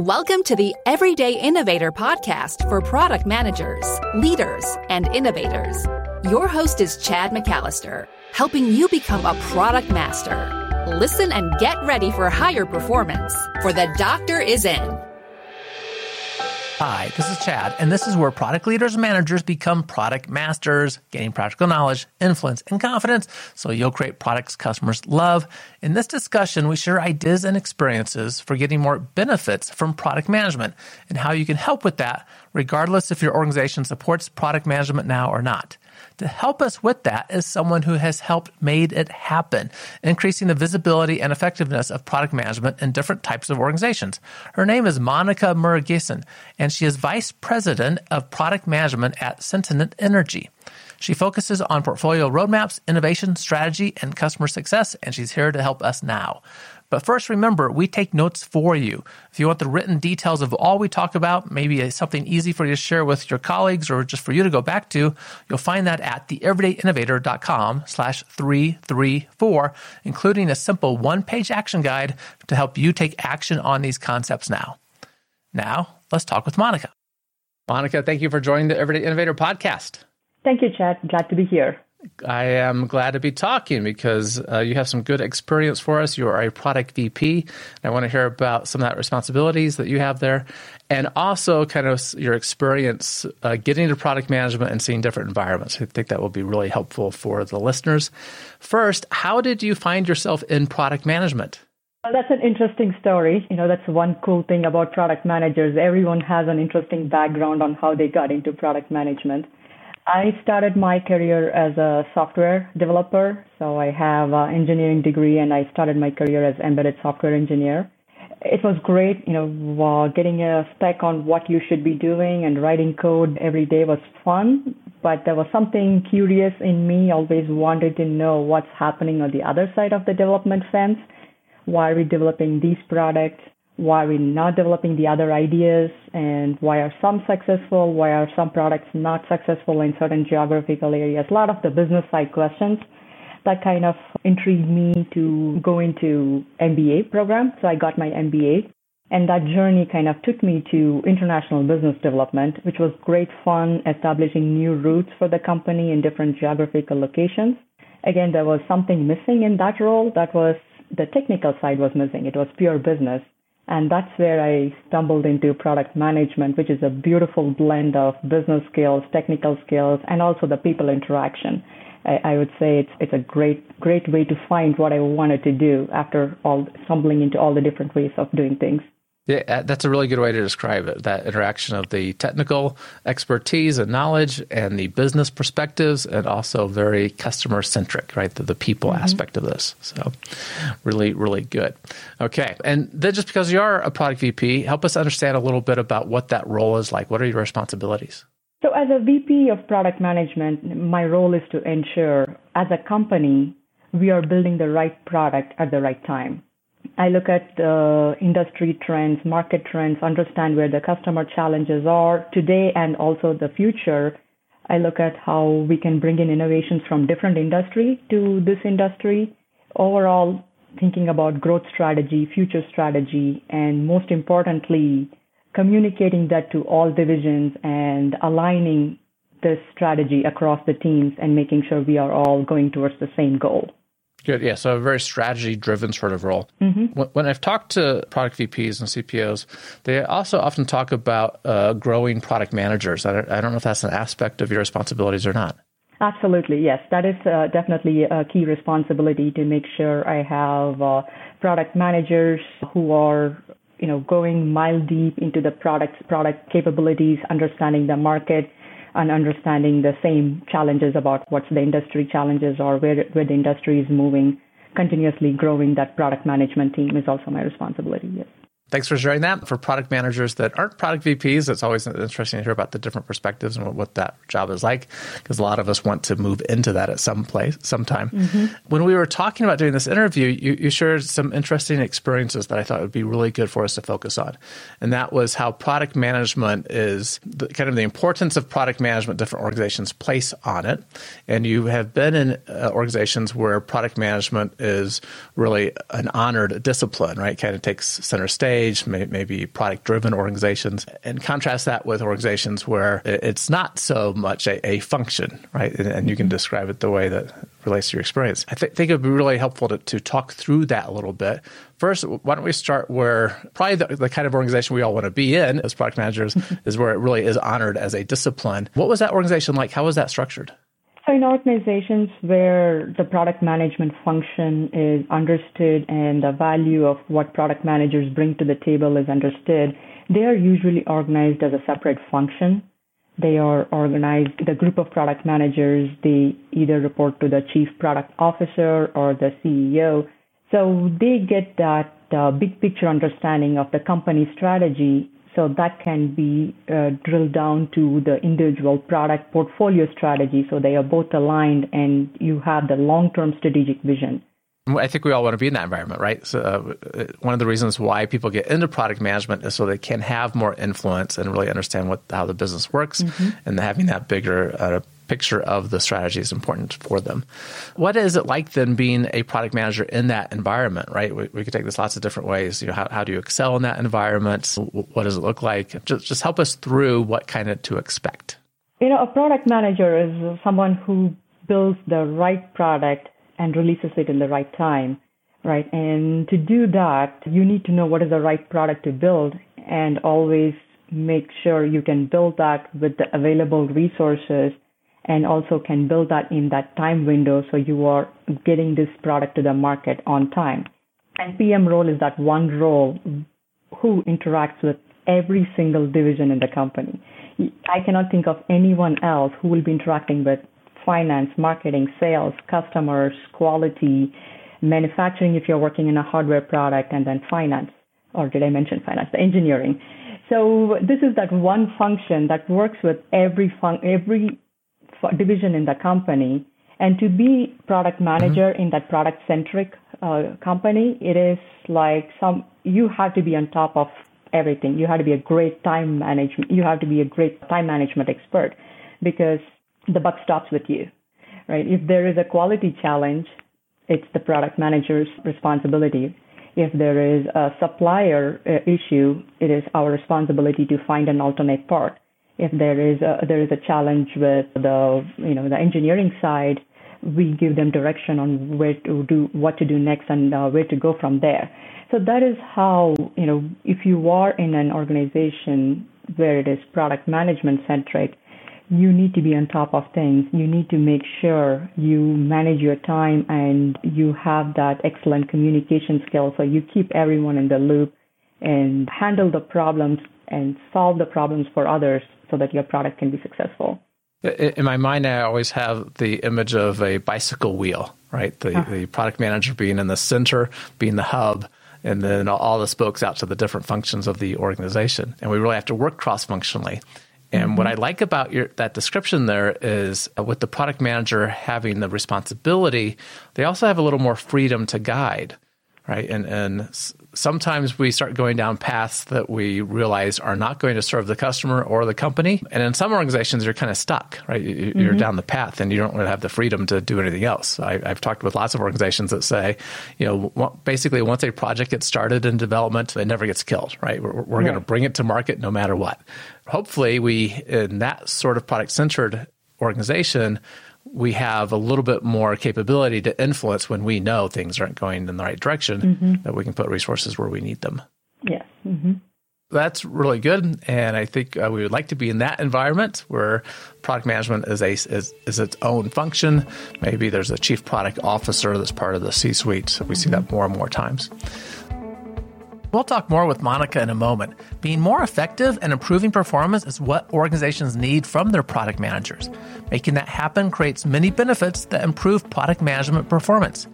Welcome to the Everyday Innovator podcast for product managers, leaders, and innovators. Your host is Chad McAllister, helping you become a product master. Listen and get ready for higher performance, for the doctor is in. Hi, this is Chad, and this is where product leaders and managers become product masters, gaining practical knowledge, influence, and confidence so you'll create products customers love. In this discussion, we share ideas and experiences for getting more benefits from product management and how you can help with that, regardless if your organization supports product management now or not. To help us with that is someone who has helped made it happen, increasing the visibility and effectiveness of product management in different types of organizations. Her name is Monika Murugesan, and she is Vice President of Product Management at Sentient Energy. She focuses on portfolio roadmaps, innovation, strategy, and customer success, and she's here to help us now. But first, remember, we take notes for you. If you want the written details of all we talk about, maybe something easy for you to share with your colleagues or just for you to go back to, you'll find that at theeverydayinnovator.com slash 334, including a simple one-page action guide to help you take action on these concepts now. Now, let's talk with Monika. Monika, thank you for joining the Everyday Innovator podcast. Thank you, Chad. Glad to be here. I am glad to be talking because uh, you have some good experience for us. You are a product VP. I want to hear about some of that responsibilities that you have there and also kind of your experience uh, getting into product management and seeing different environments. I think that will be really helpful for the listeners. First, how did you find yourself in product management? Well, that's an interesting story. You know, that's one cool thing about product managers. Everyone has an interesting background on how they got into product management. I started my career as a software developer. So I have an engineering degree and I started my career as embedded software engineer. It was great, you know, getting a spec on what you should be doing and writing code every day was fun. But there was something curious in me, always wanted to know what's happening on the other side of the development fence. Why are we developing these products? Why are we not developing the other ideas and why are some successful, why are some products not successful in certain geographical areas. A lot of the business side questions that kind of intrigued me to go into MBA program. So I got my MBA and that journey kind of took me to international business development, which was great fun establishing new routes for the company in different geographical locations. Again, there was something missing in that role. That was the technical side was missing. It was pure business. And that's where I stumbled into product management, which is a beautiful blend of business skills, technical skills, and also the people interaction. I, I would say it's it's a great great way to find what I wanted to do after all stumbling into all the different ways of doing things. Yeah, uh, that's a really good way to describe it. That interaction of the technical expertise and knowledge and the business perspectives, and also very customer centric, right? The, the people mm-hmm. aspect of this. So, really, really good. Okay. And then just because you are a product VP, help us understand a little bit about what that role is like. What are your responsibilities? So, as a VP of product management, my role is to ensure as a company, we are building the right product at the right time. I look at the industry trends, market trends, understand where the customer challenges are today and also the future. I look at how we can bring in innovations from different industry to this industry. Overall, thinking about growth strategy, future strategy, and most importantly, communicating that to all divisions and aligning this strategy across the teams and making sure we are all going towards the same goal. Good. Yeah. So a very strategy driven sort of role. Mm-hmm. When I've talked to product VPs and CPOs, they also often talk about uh, growing product managers. I don't, I don't know if that's an aspect of your responsibilities or not. Absolutely, yes. That is uh, definitely a key responsibility to make sure I have uh, product managers who are, you know, going mile deep into the product product capabilities, understanding the market, and understanding the same challenges about what's the industry challenges or where, where the industry is moving, continuously growing that product management team is also my responsibility. Yes. Thanks for sharing that. For product managers that aren't product VPs, it's always interesting to hear about the different perspectives and what, what that job is like, because a lot of us want to move into that at some place, sometime. Mm-hmm. When we were talking about doing this interview, you, you, shared some interesting experiences that I thought would be really good for us to focus on, and that was how product management is the, kind of the importance of product management different organizations place on it. And you have been in uh, organizations where product management is really an honored discipline, right? Kind of takes center stage maybe product driven organizations, and contrast that with organizations where it's not so much a, a function, right? And, and, you can describe it the way that relates to your experience. I th- think it would be really helpful to, to talk through that a little bit. First, why don't we start where probably the, the kind of organization we all want to be in as product managers is where it really is honored as a discipline. What was that organization like? How was that structured? So, in organizations where the product management function is understood and the value of what product managers bring to the table is understood, they are usually organized as a separate function. They are organized, the group of product managers, they either report to the chief product officer or the CEO. So they get that uh, big picture understanding of the company strategy so that can be uh, drilled down to the individual product portfolio strategy. So they are both aligned and you have the long term strategic vision. I think we all want to be in that environment, right? So, uh, one of the reasons why people get into product management is so they can have more influence and really understand what how the business works, mm-hmm. and having that bigger uh, picture of the strategy is important for them. What is it like then being a product manager in that environment, right? We, we could take this lots of different ways. You know, how, how do you excel in that environment? What does it look like? Just, just help us through what kind of to expect. You know, a product manager is someone who builds the right product and releases it in the right time, right? And to do that, you need to know what is the right product to build and always make sure you can build that with the available resources and also can build that in that time window so you are getting this product to the market on time. And PM role is that one role who interacts with every single division in the company. I cannot think of anyone else who will be interacting with finance, marketing, sales, customers, quality, manufacturing if you're working in a hardware product, and then finance. Or did I mention finance? The engineering. So this is that one function that works with every fun- every division in the company. And to be product manager mm-hmm. in that product centric uh, company, it is like some, you have to be on top of everything. You have to be a great time management. You have to be a great time management expert because the buck stops with you, right? If there is a quality challenge, it's the product manager's responsibility. If there is a supplier uh, issue, it is our responsibility to find an alternate part if there is a, there is a challenge with the you know the engineering side, we give them direction on where to do what to do next and uh, where to go from there. So that is how you know if you are in an organization where it is product management centric, you need to be on top of things. You need to make sure you manage your time and you have that excellent communication skill so you keep everyone in the loop and handle the problems and solve the problems for others so that your product can be successful. In my mind, I always have the image of a bicycle wheel, right? The, uh-huh. the product manager being in the center, being the hub, and then all the spokes out to the different functions of the organization. And we really have to work cross functionally. And mm-hmm. what I like about your, that description there is uh, with the product manager having the responsibility, they also have a little more freedom to guide, right? And, and sometimes we start going down paths that we realize are not going to serve the customer or the company. And in some organizations, you're kind of stuck, right? You're mm-hmm. down the path and you don't really have the freedom to do anything else. I, have talked with lots of organizations that say, you know, basically once a project gets started in development, it never gets killed, right? We're, we're going to bring it to market no matter what. Hopefully, we, in that sort of product centered organization, we have a little bit more capability to influence when we know things aren't going in the right direction, mm-hmm. that we can put resources where we need them. Yeah. Mm-hmm. That's really good, and I think uh, we would like to be in that environment where product management is a is, is its own function. Maybe there's a chief product officer that's part of the C-suite. So we mm-hmm. see that more and more times. We'll talk more with Monika in a moment. Being more effective and improving performance is what organizations need from their product managers. Making that happen creates many benefits that improve product management performance.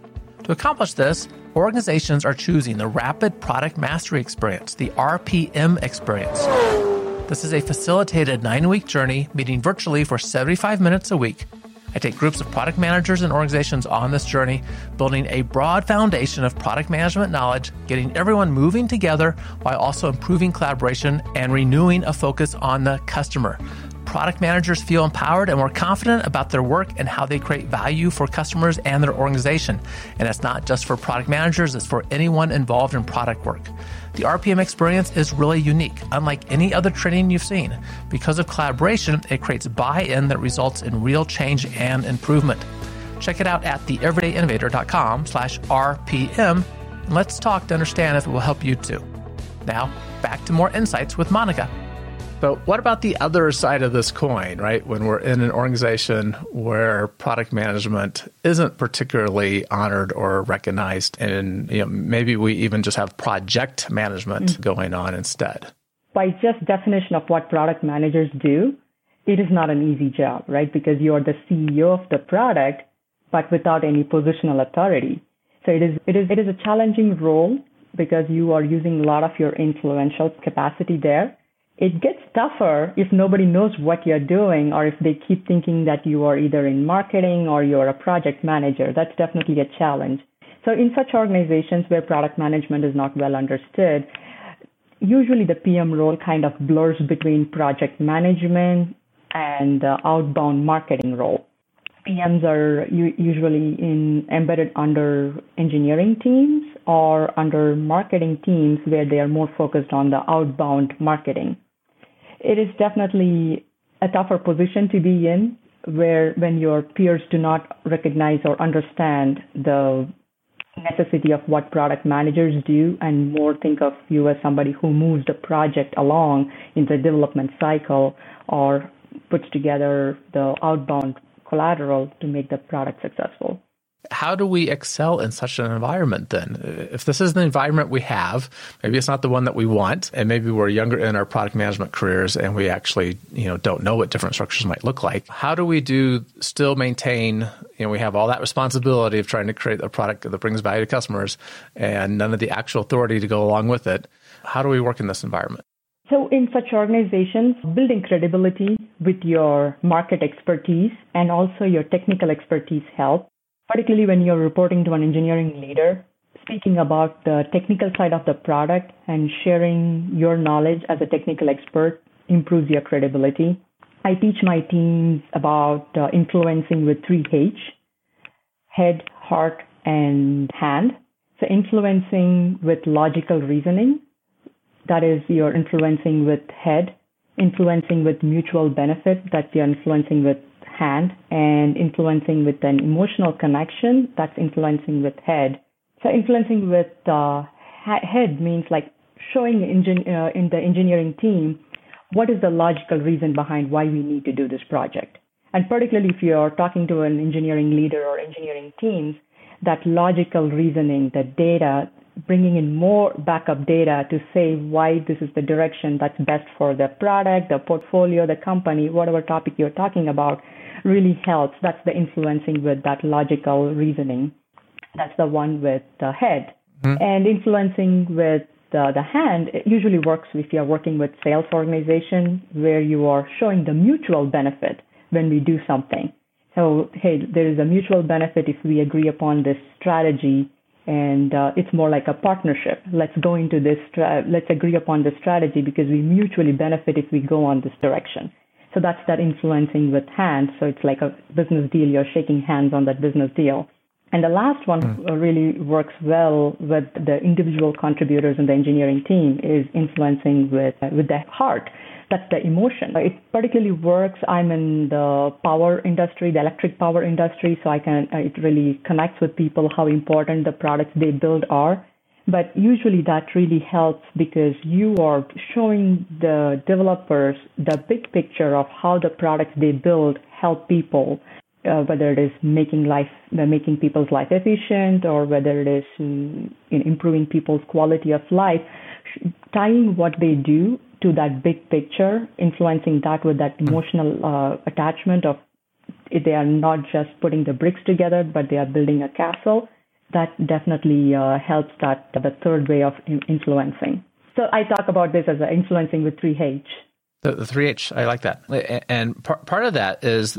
To accomplish this, organizations are choosing the Rapid Product Mastery Experience, the RPM experience. This is a facilitated nine week journey, meeting virtually for 75 minutes a week I take groups of product managers and organizations on this journey, building a broad foundation of product management knowledge, getting everyone moving together while also improving collaboration and renewing a focus on the customer. Product managers feel empowered and more confident about their work and how they create value for customers and their organization. And it's not just for product managers, it's for anyone involved in product work. The RPM experience is really unique, unlike any other training you've seen. Because of collaboration, it creates buy in that results in real change and improvement. Check it out at theeverydayinnovator.com slash RPM and let's talk to understand if it will help you too. Now, back to more insights with Monika. But what about the other side of this coin, right? When we're in an organization where product management isn't particularly honored or recognized, and you know, maybe we even just have project management mm-hmm. going on instead. By just definition of what product managers do, it is not an easy job, right? Because you are the CEO of the product, but without any positional authority. So it is, it is, it is a challenging role because you are using a lot of your influential capacity there it gets tougher if nobody knows what you're doing or if they keep thinking that you are either in marketing or you're a project manager. That's definitely a challenge. So in such organizations where product management is not well understood, usually the PM role kind of blurs between project management and the outbound marketing role. PMs are usually in, embedded under engineering teams or under marketing teams where they are more focused on the outbound marketing it is definitely a tougher position to be in where when your peers do not recognize or understand the necessity of what product managers do and more think of you as somebody who moves the project along in the development cycle or puts together the outbound collateral to make the product successful how do we excel in such an environment then? If this is the environment we have, maybe it's not the one that we want, and maybe we're younger in our product management careers and we actually, you know, don't know what different structures might look like. How do we do still maintain, you know, we have all that responsibility of trying to create a product that brings value to customers and none of the actual authority to go along with it. How do we work in this environment? So, in such organizations, building credibility with your market expertise and also your technical expertise help particularly when you're reporting to an engineering leader, speaking about the technical side of the product and sharing your knowledge as a technical expert improves your credibility. I teach my teams about uh, influencing with 3H head, heart, and hand. So, influencing with logical reasoning, that is, you're influencing with head, influencing with mutual benefit, that's you're influencing with hand and influencing with an emotional connection that's influencing with head. So influencing with uh, head means like showing engin- uh, in the engineering team what is the logical reason behind why we need to do this project. And particularly if you're talking to an engineering leader or engineering teams that logical reasoning the data bringing in more backup data to say why this is the direction that's best for the product, the portfolio, the company, whatever topic you're talking about, really helps. That's the influencing with that logical reasoning. That's the one with the head. Mm-hmm. And influencing with the, the hand it usually works if you're working with sales organization where you are showing the mutual benefit when we do something. So, hey, there is a mutual benefit if we agree upon this strategy and uh, it's more like a partnership. Let's go into this, let's agree upon this strategy because we mutually benefit if we go on this direction. So that's that influencing with hands. So it's like a business deal. You're shaking hands on that business deal. And the last one mm. really works well with the individual contributors in the engineering team is influencing with, with the heart. That's the emotion. It particularly works. I'm in the power industry, the electric power industry, so I can, it really connects with people how important the products they build are. But usually that really helps because you are showing the developers the big picture of how the products they build help people, uh, whether it is making life, uh, making people's life efficient or whether it is um, in improving people's quality of life, tying what they do to that big picture, influencing that with that emotional uh, attachment of they are not just putting the bricks together, but they are building a castle that definitely uh, helps that the third way of influencing. So I talk about this as influencing with 3H. The, the 3H, I like that. And par- part of that is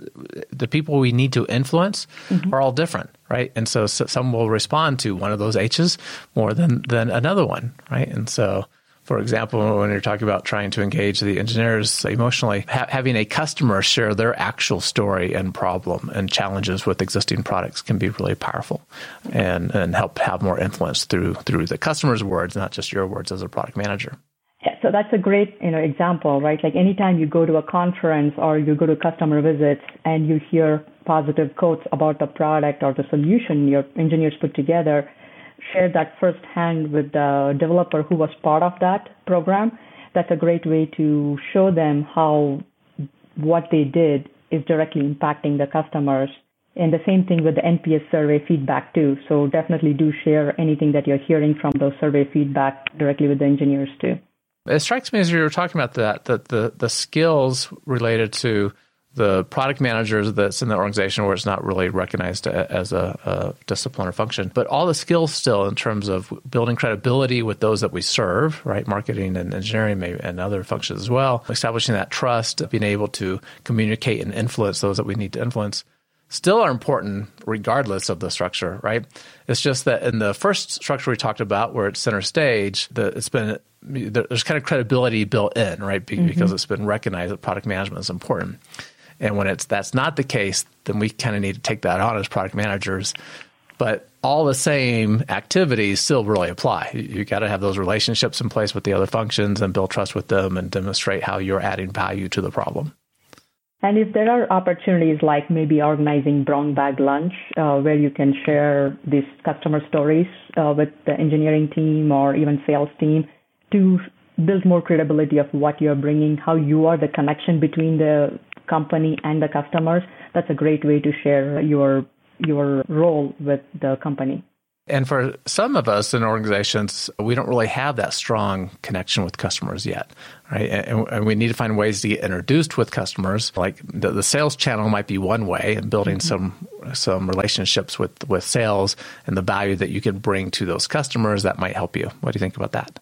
the people we need to influence mm-hmm. are all different, right? And so, so, some will respond to one of those H's more than, than another one, right? And so For example, when you're talking about trying to engage the engineers emotionally, ha- having a customer share their actual story and problem and challenges with existing products can be really powerful and, and help have more influence through through the customer's words, not just your words as a product manager. Yeah, so that's a great you know example, right? Like anytime you go to a conference or you go to customer visits and you hear positive quotes about the product or the solution your engineers put together, share that firsthand with the developer who was part of that program. That's a great way to show them how what they did is directly impacting the customers. And the same thing with the NPS survey feedback too. So definitely do share anything that you're hearing from those survey feedback directly with the engineers too. It strikes me as you were talking about that that the the skills related to the product managers that's in the organization where it's not really recognized as a, a, discipline or function, but all the skills still in terms of building credibility with those that we serve, right? Marketing and engineering maybe, and other functions as well. Establishing that trust, being able to communicate and influence those that we need to influence still are important regardless of the structure, right? It's just that in the first structure we talked about, where it's center stage, the, it's been there's kind of credibility built in, right? Be, mm-hmm. Because it's been recognized that product management is important. And when it's that's not the case, then we kind of need to take that on as product managers. But all the same activities still really apply. You, got to have those relationships in place with the other functions and build trust with them and demonstrate how you're adding value to the problem. And if there are opportunities like maybe organizing brown bag lunch, uh, where you can share these customer stories uh, with the engineering team or even sales team to build more credibility of what you're bringing, how you are the connection between the company and the customers, that's a great way to share your your role with the company. And for some of us in organizations, we don't really have that strong connection with customers yet, right? And, and we need to find ways to get introduced with customers. Like the, the sales channel might be one way, and building mm-hmm. some some relationships with with sales and the value that you can bring to those customers that might help you. What do you think about that?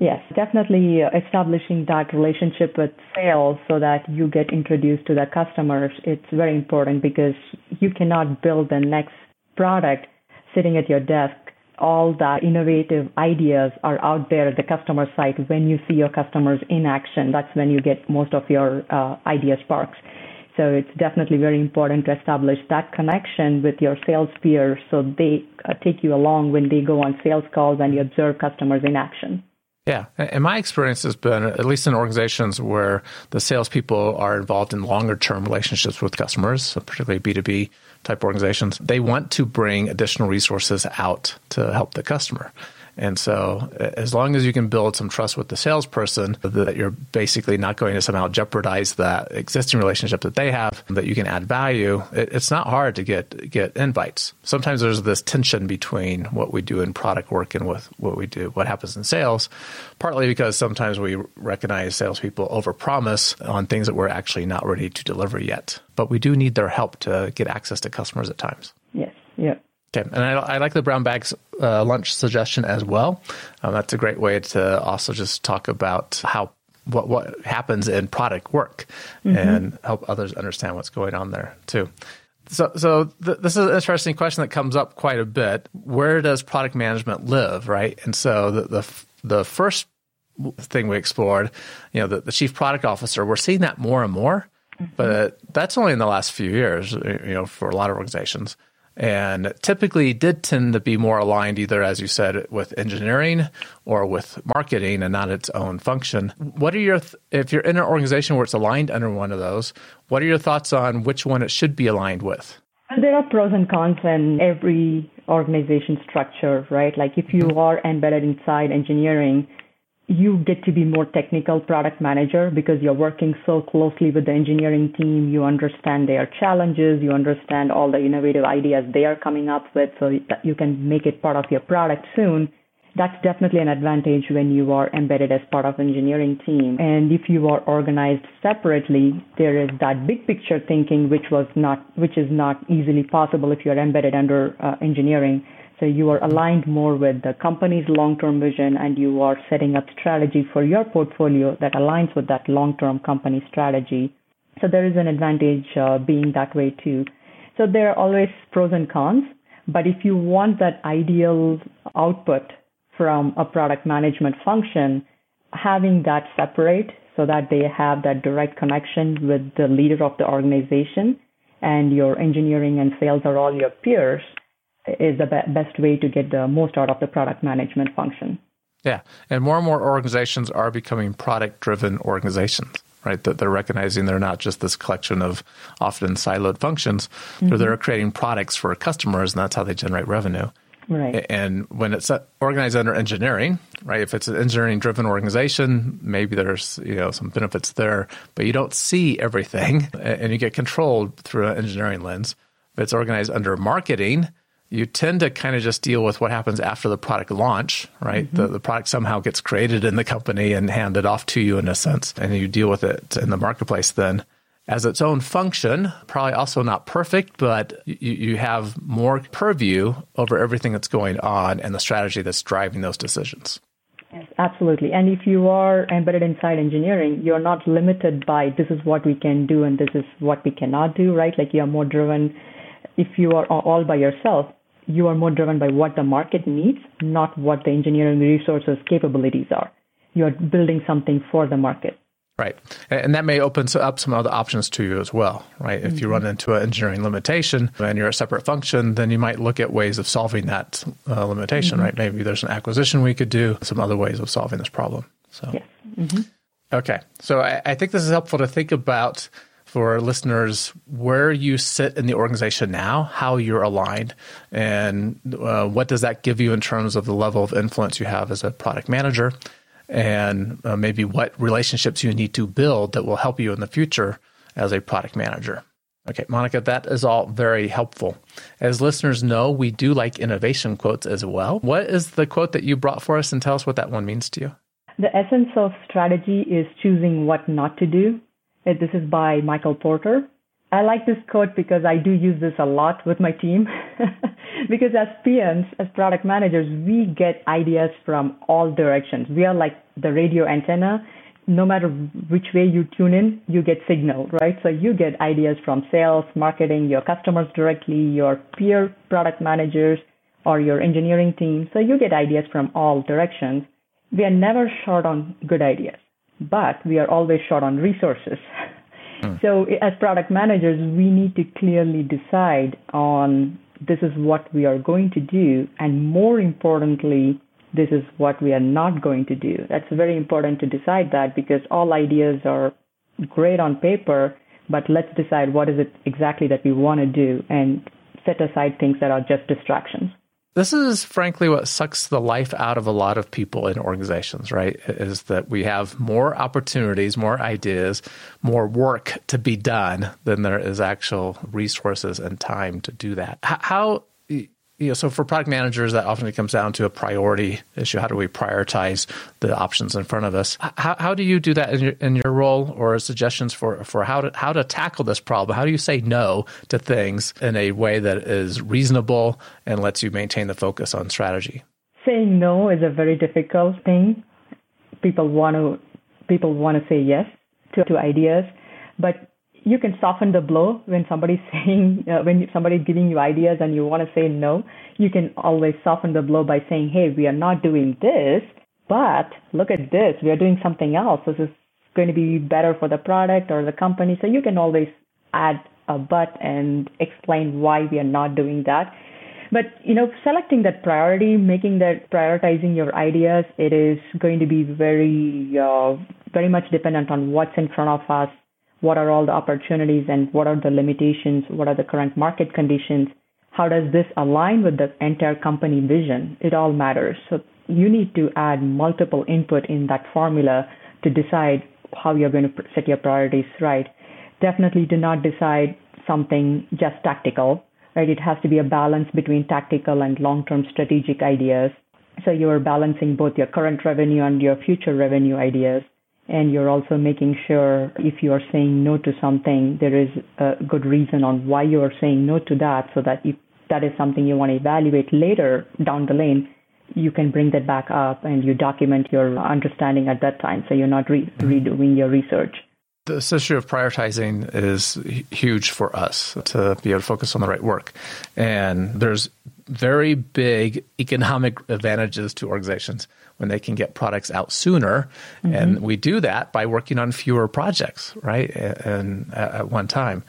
Yes, definitely establishing that relationship with sales so that you get introduced to the customers. It's very important because you cannot build the next product sitting at your desk. All the innovative ideas are out there at the customer site. When you see your customers in action, that's when you get most of your uh, idea sparks. So it's definitely very important to establish that connection with your sales peers so they uh, take you along when they go on sales calls and you observe customers in action. Yeah, and my experience has been, at least in organizations where the salespeople are involved in longer term relationships with customers, particularly B two B type organizations, they want to bring additional resources out to help the customer. And so, as long as you can build some trust with the salesperson, that you're basically not going to somehow jeopardize that existing relationship that they have, that you can add value, it's not hard to get get invites. Sometimes there's this tension between what we do in product work and with what we do, what happens in sales, partly because sometimes we recognize salespeople overpromise on things that we're actually not ready to deliver yet. But we do need their help to get access to customers at times. Yes. Yeah. Okay, and I, I, like the brown bags uh, lunch suggestion as well. Um, that's a great way to also just talk about how what what happens in product work mm-hmm. and help others understand what's going on there too. So, so th- this is an interesting question that comes up quite a bit. Where does product management live, right? And so the the, the first thing we explored, you know, the, the chief product officer, we're seeing that more and more, mm-hmm. but that's only in the last few years, you know, for a lot of organizations and typically did tend to be more aligned either as you said with engineering or with marketing and not its own function. What are your th- if you're in an organization where it's aligned under one of those what are your thoughts on which one it should be aligned with? There are pros and cons in every organization structure right? Like if you mm-hmm. are embedded inside engineering you get to be more technical product manager because you're working so closely with the engineering team. You understand their challenges. You understand all the innovative ideas they are coming up with so that you can make it part of your product soon. That's definitely an advantage when you are embedded as part of engineering team. And if you are organized separately, there is that big picture thinking, which was not, which is not easily possible if you're embedded under uh, engineering. So you are aligned more with the company's long-term vision and you are setting up strategy for your portfolio that aligns with that long-term company strategy. So there is an advantage uh, being that way too. So there are always pros and cons, but if you want that ideal output from a product management function, having that separate so that they have that direct connection with the leader of the organization and your engineering and sales are all your peers is the be- best way to get the most out of the product management function. Yeah. And more and more organizations are becoming product driven organizations, right? That they're recognizing they're not just this collection of often siloed functions, mm-hmm. they're creating products for customers, and that's how they generate revenue. Right. And when it's organized under engineering, right? If it's an engineering driven organization, maybe there's, you know, some benefits there, but you don't see everything and you get controlled through an engineering lens. If it's organized under marketing, you tend to kind of just deal with what happens after the product launch, right? Mm-hmm. The, the product somehow gets created in the company and handed off to you in a sense, and you deal with it in the marketplace then as its own function, probably also not perfect, but you, you have more purview over everything that's going on and the strategy that's driving those decisions. Yes, absolutely. And if you are embedded inside engineering, you're not limited by this is what we can do and this is what we cannot do, right? Like you're more driven. If you are all by yourself, you are more driven by what the market needs, not what the engineering resources capabilities are. You're building something for the market. Right. And that may open up some other options to you as well, right? If mm-hmm. you run into an engineering limitation and you're a separate function, then you might look at ways of solving that uh, limitation, mm-hmm. right? Maybe there's an acquisition we could do, some other ways of solving this problem. So, yes. mm-hmm. okay. So I, I think this is helpful to think about for listeners where you sit in the organization now, how you're aligned, and uh, what does that give you in terms of the level of influence you have as a product manager and uh, maybe what relationships you need to build that will help you in the future as a product manager. Okay, Monika, that is all very helpful. As listeners know, we do like innovation quotes as well. What is the quote that you brought for us and tell us what that one means to you? The essence of strategy is choosing what not to do. Uh, this is by Michael Porter. I like this quote because I do use this a lot with my team. because as PMs, as product managers, we get ideas from all directions. We are like the radio antenna. No matter which way you tune in, you get signal, right? So you get ideas from sales, marketing, your customers directly, your peer product managers, or your engineering team. So you get ideas from all directions. We are never short on good ideas, but we are always short on resources. Hmm. So as product managers, we need to clearly decide on this is what we are going to do, and more importantly, this is what we are not going to do. That's very important to decide that because all ideas are great on paper, but let's decide what is it exactly that we want to do and set aside things that are just distractions. This is frankly what sucks the life out of a lot of people in organizations, right? Is that we have more opportunities, more ideas, more work to be done than there is actual resources and time to do that. How you know, so for product managers, that often comes down to a priority issue. How do we prioritize the options in front of us? How, how do you do that in your, in your role or suggestions for, for how to, how to tackle this problem? How do you say no to things in a way that is reasonable and lets you maintain the focus on strategy? Saying no is a very difficult thing. People want to, people want to say yes to, to ideas, but you can soften the blow when somebody's saying uh, when somebody's giving you ideas and you want to say no. You can always soften the blow by saying hey we are not doing this but look at this. We are doing something else. This is going to be better for the product or the company. So you can always add a but and explain why we are not doing that. But you know selecting that priority making that prioritizing your ideas it is going to be very uh, very much dependent on what's in front of us what are all the opportunities and what are the limitations, what are the current market conditions, how does this align with the entire company vision? It all matters. So you need to add multiple input in that formula to decide how you're going to set your priorities right. Definitely do not decide something just tactical, right? It has to be a balance between tactical and long-term strategic ideas. So you're balancing both your current revenue and your future revenue ideas and you're also making sure if you are saying no to something, there is a good reason on why you are saying no to that, so that if that is something you want to evaluate later down the lane, you can bring that back up and you document your understanding at that time, so you're not re- redoing your research. This issue of prioritizing is huge for us to be able to focus on the right work. And there's very big economic advantages to organizations when they can get products out sooner. Mm-hmm. And we do that by working on fewer projects, right? And at one time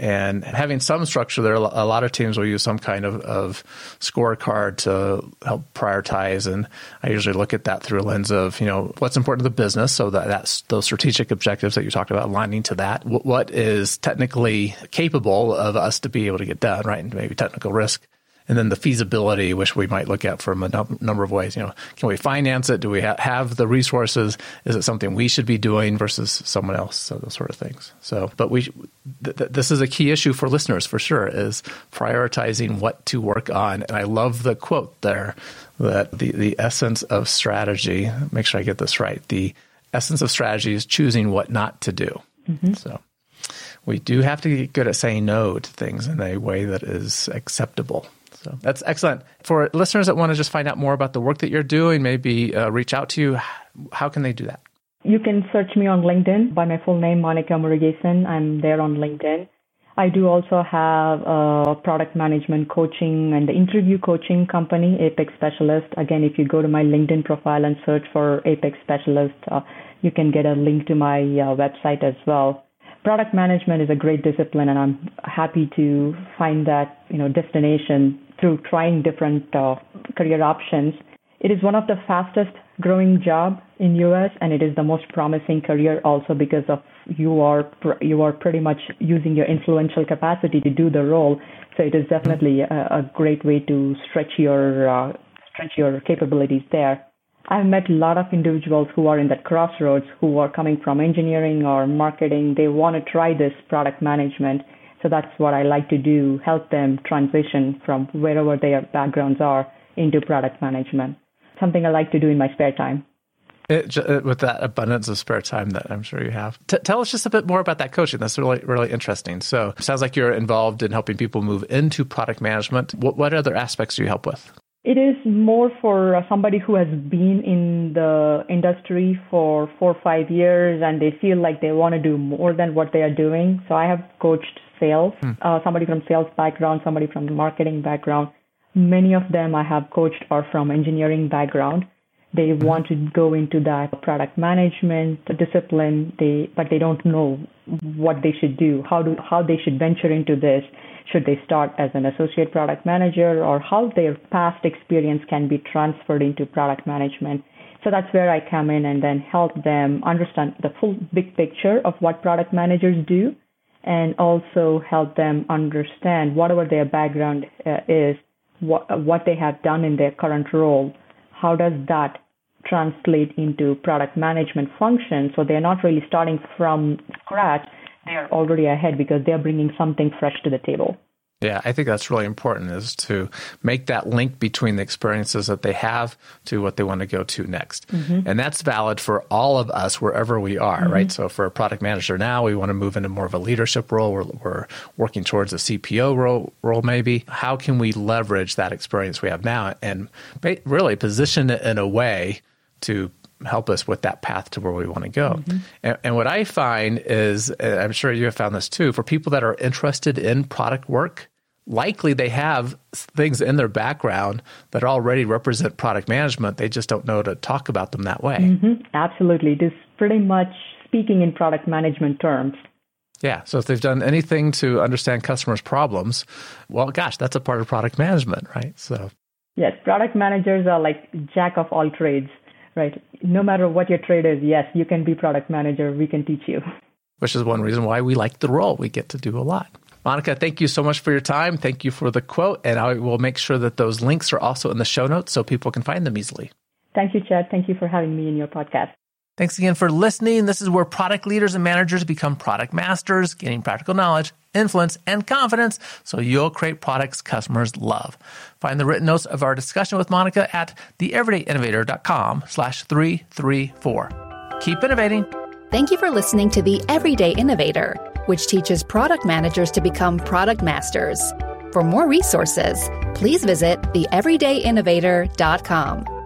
and having some structure there. A lot of teams will use some kind of, of scorecard to help prioritize, and I usually look at that through a lens of you know what's important to the business, so that that's those strategic objectives that you talked about aligning to that. What is technically capable of us to be able to get done, right? And maybe technical risk and then the feasibility, which we might look at from a num- number of ways. You know, can we finance it? Do we ha- have the resources? Is it something we should be doing versus someone else? So those sort of things. So, but we, th- th- this is a key issue for listeners for sure is prioritizing what to work on. And I love the quote there that the the essence of strategy. Make sure I get this right. The essence of strategy is choosing what not to do. Mm-hmm. So we do have to get good at saying no to things in a way that is acceptable. So that's excellent. For listeners that want to just find out more about the work that you're doing, maybe uh, reach out to you, how can they do that? You can search me on LinkedIn by my full name, Monika Murugesan. I'm there on LinkedIn. I do also have a product management coaching and interview coaching company, Apex Specialist. Again, if you go to my LinkedIn profile and search for Apex Specialist, uh, you can get a link to my uh, website as well product management is a great discipline and I'm happy to find that, you know, destination through trying different uh, career options. It is one of the fastest growing job in US and it is the most promising career also because of you are you are pretty much using your influential capacity to do the role. So it is definitely a, a great way to stretch your uh, stretch your capabilities there. I've met a lot of individuals who are in that crossroads who are coming from engineering or marketing. They want to try this product management. So that's what I like to do, help them transition from wherever their backgrounds are into product management. Something I like to do in my spare time. It, uh, with that abundance of spare time that I'm sure you have. T- tell us just a bit more about that coaching. That's really, really interesting. So sounds like you're involved in helping people move into product management. What, what other aspects do you help with? It is more for uh, somebody who has been in the industry for four or five years and they feel like they want to do more than what they are doing. So I have coached sales, hmm. uh, somebody from sales background, somebody from the marketing background. Many of them I have coached are from engineering background. They hmm. want to go into that product management discipline, they, but they don't know what they should do, how do, how they should venture into this should they start as an associate product manager or how their past experience can be transferred into product management. So that's where I come in and then help them understand the full big picture of what product managers do and also help them understand whatever their background uh, is, what, what they have done in their current role, how does that translate into product management function so they're not really starting from scratch they are already ahead because they're bringing something fresh to the table. Yeah, I think that's really important is to make that link between the experiences that they have to what they want to go to next. Mm-hmm. And that's valid for all of us wherever we are, mm-hmm. right? So for a product manager now, we want to move into more of a leadership role. We're, we're working towards a CPO role, role, maybe. How can we leverage that experience we have now and really position it in a way to help us with that path to where we want to go. Mm-hmm. And, and, what I find is, I'm sure you have found this too, for people that are interested in product work, likely they have things in their background that already represent product management. They just don't know to talk about them that way. Mm-hmm. Absolutely. It is pretty much speaking in product management terms. Yeah. So if they've done anything to understand customers' problems, well, gosh, that's a part of product management, right? So. Yes, product managers are like jack of all trades right? No matter what your trade is, yes, you can be product manager. We can teach you. Which is one reason why we like the role. We get to do a lot. Monika, thank you so much for your time. Thank you for the quote. And I will make sure that those links are also in the show notes so people can find them easily. Thank you, Chad. Thank you for having me in your podcast. Thanks again for listening. This is where product leaders and managers become product masters, gaining practical knowledge, influence, and confidence so you'll create products customers love. Find the written notes of our discussion with Monika at theeverydayinnovator.com slash 334. Keep innovating. Thank you for listening to The Everyday Innovator, which teaches product managers to become product masters. For more resources, please visit theeverydayinnovator.com.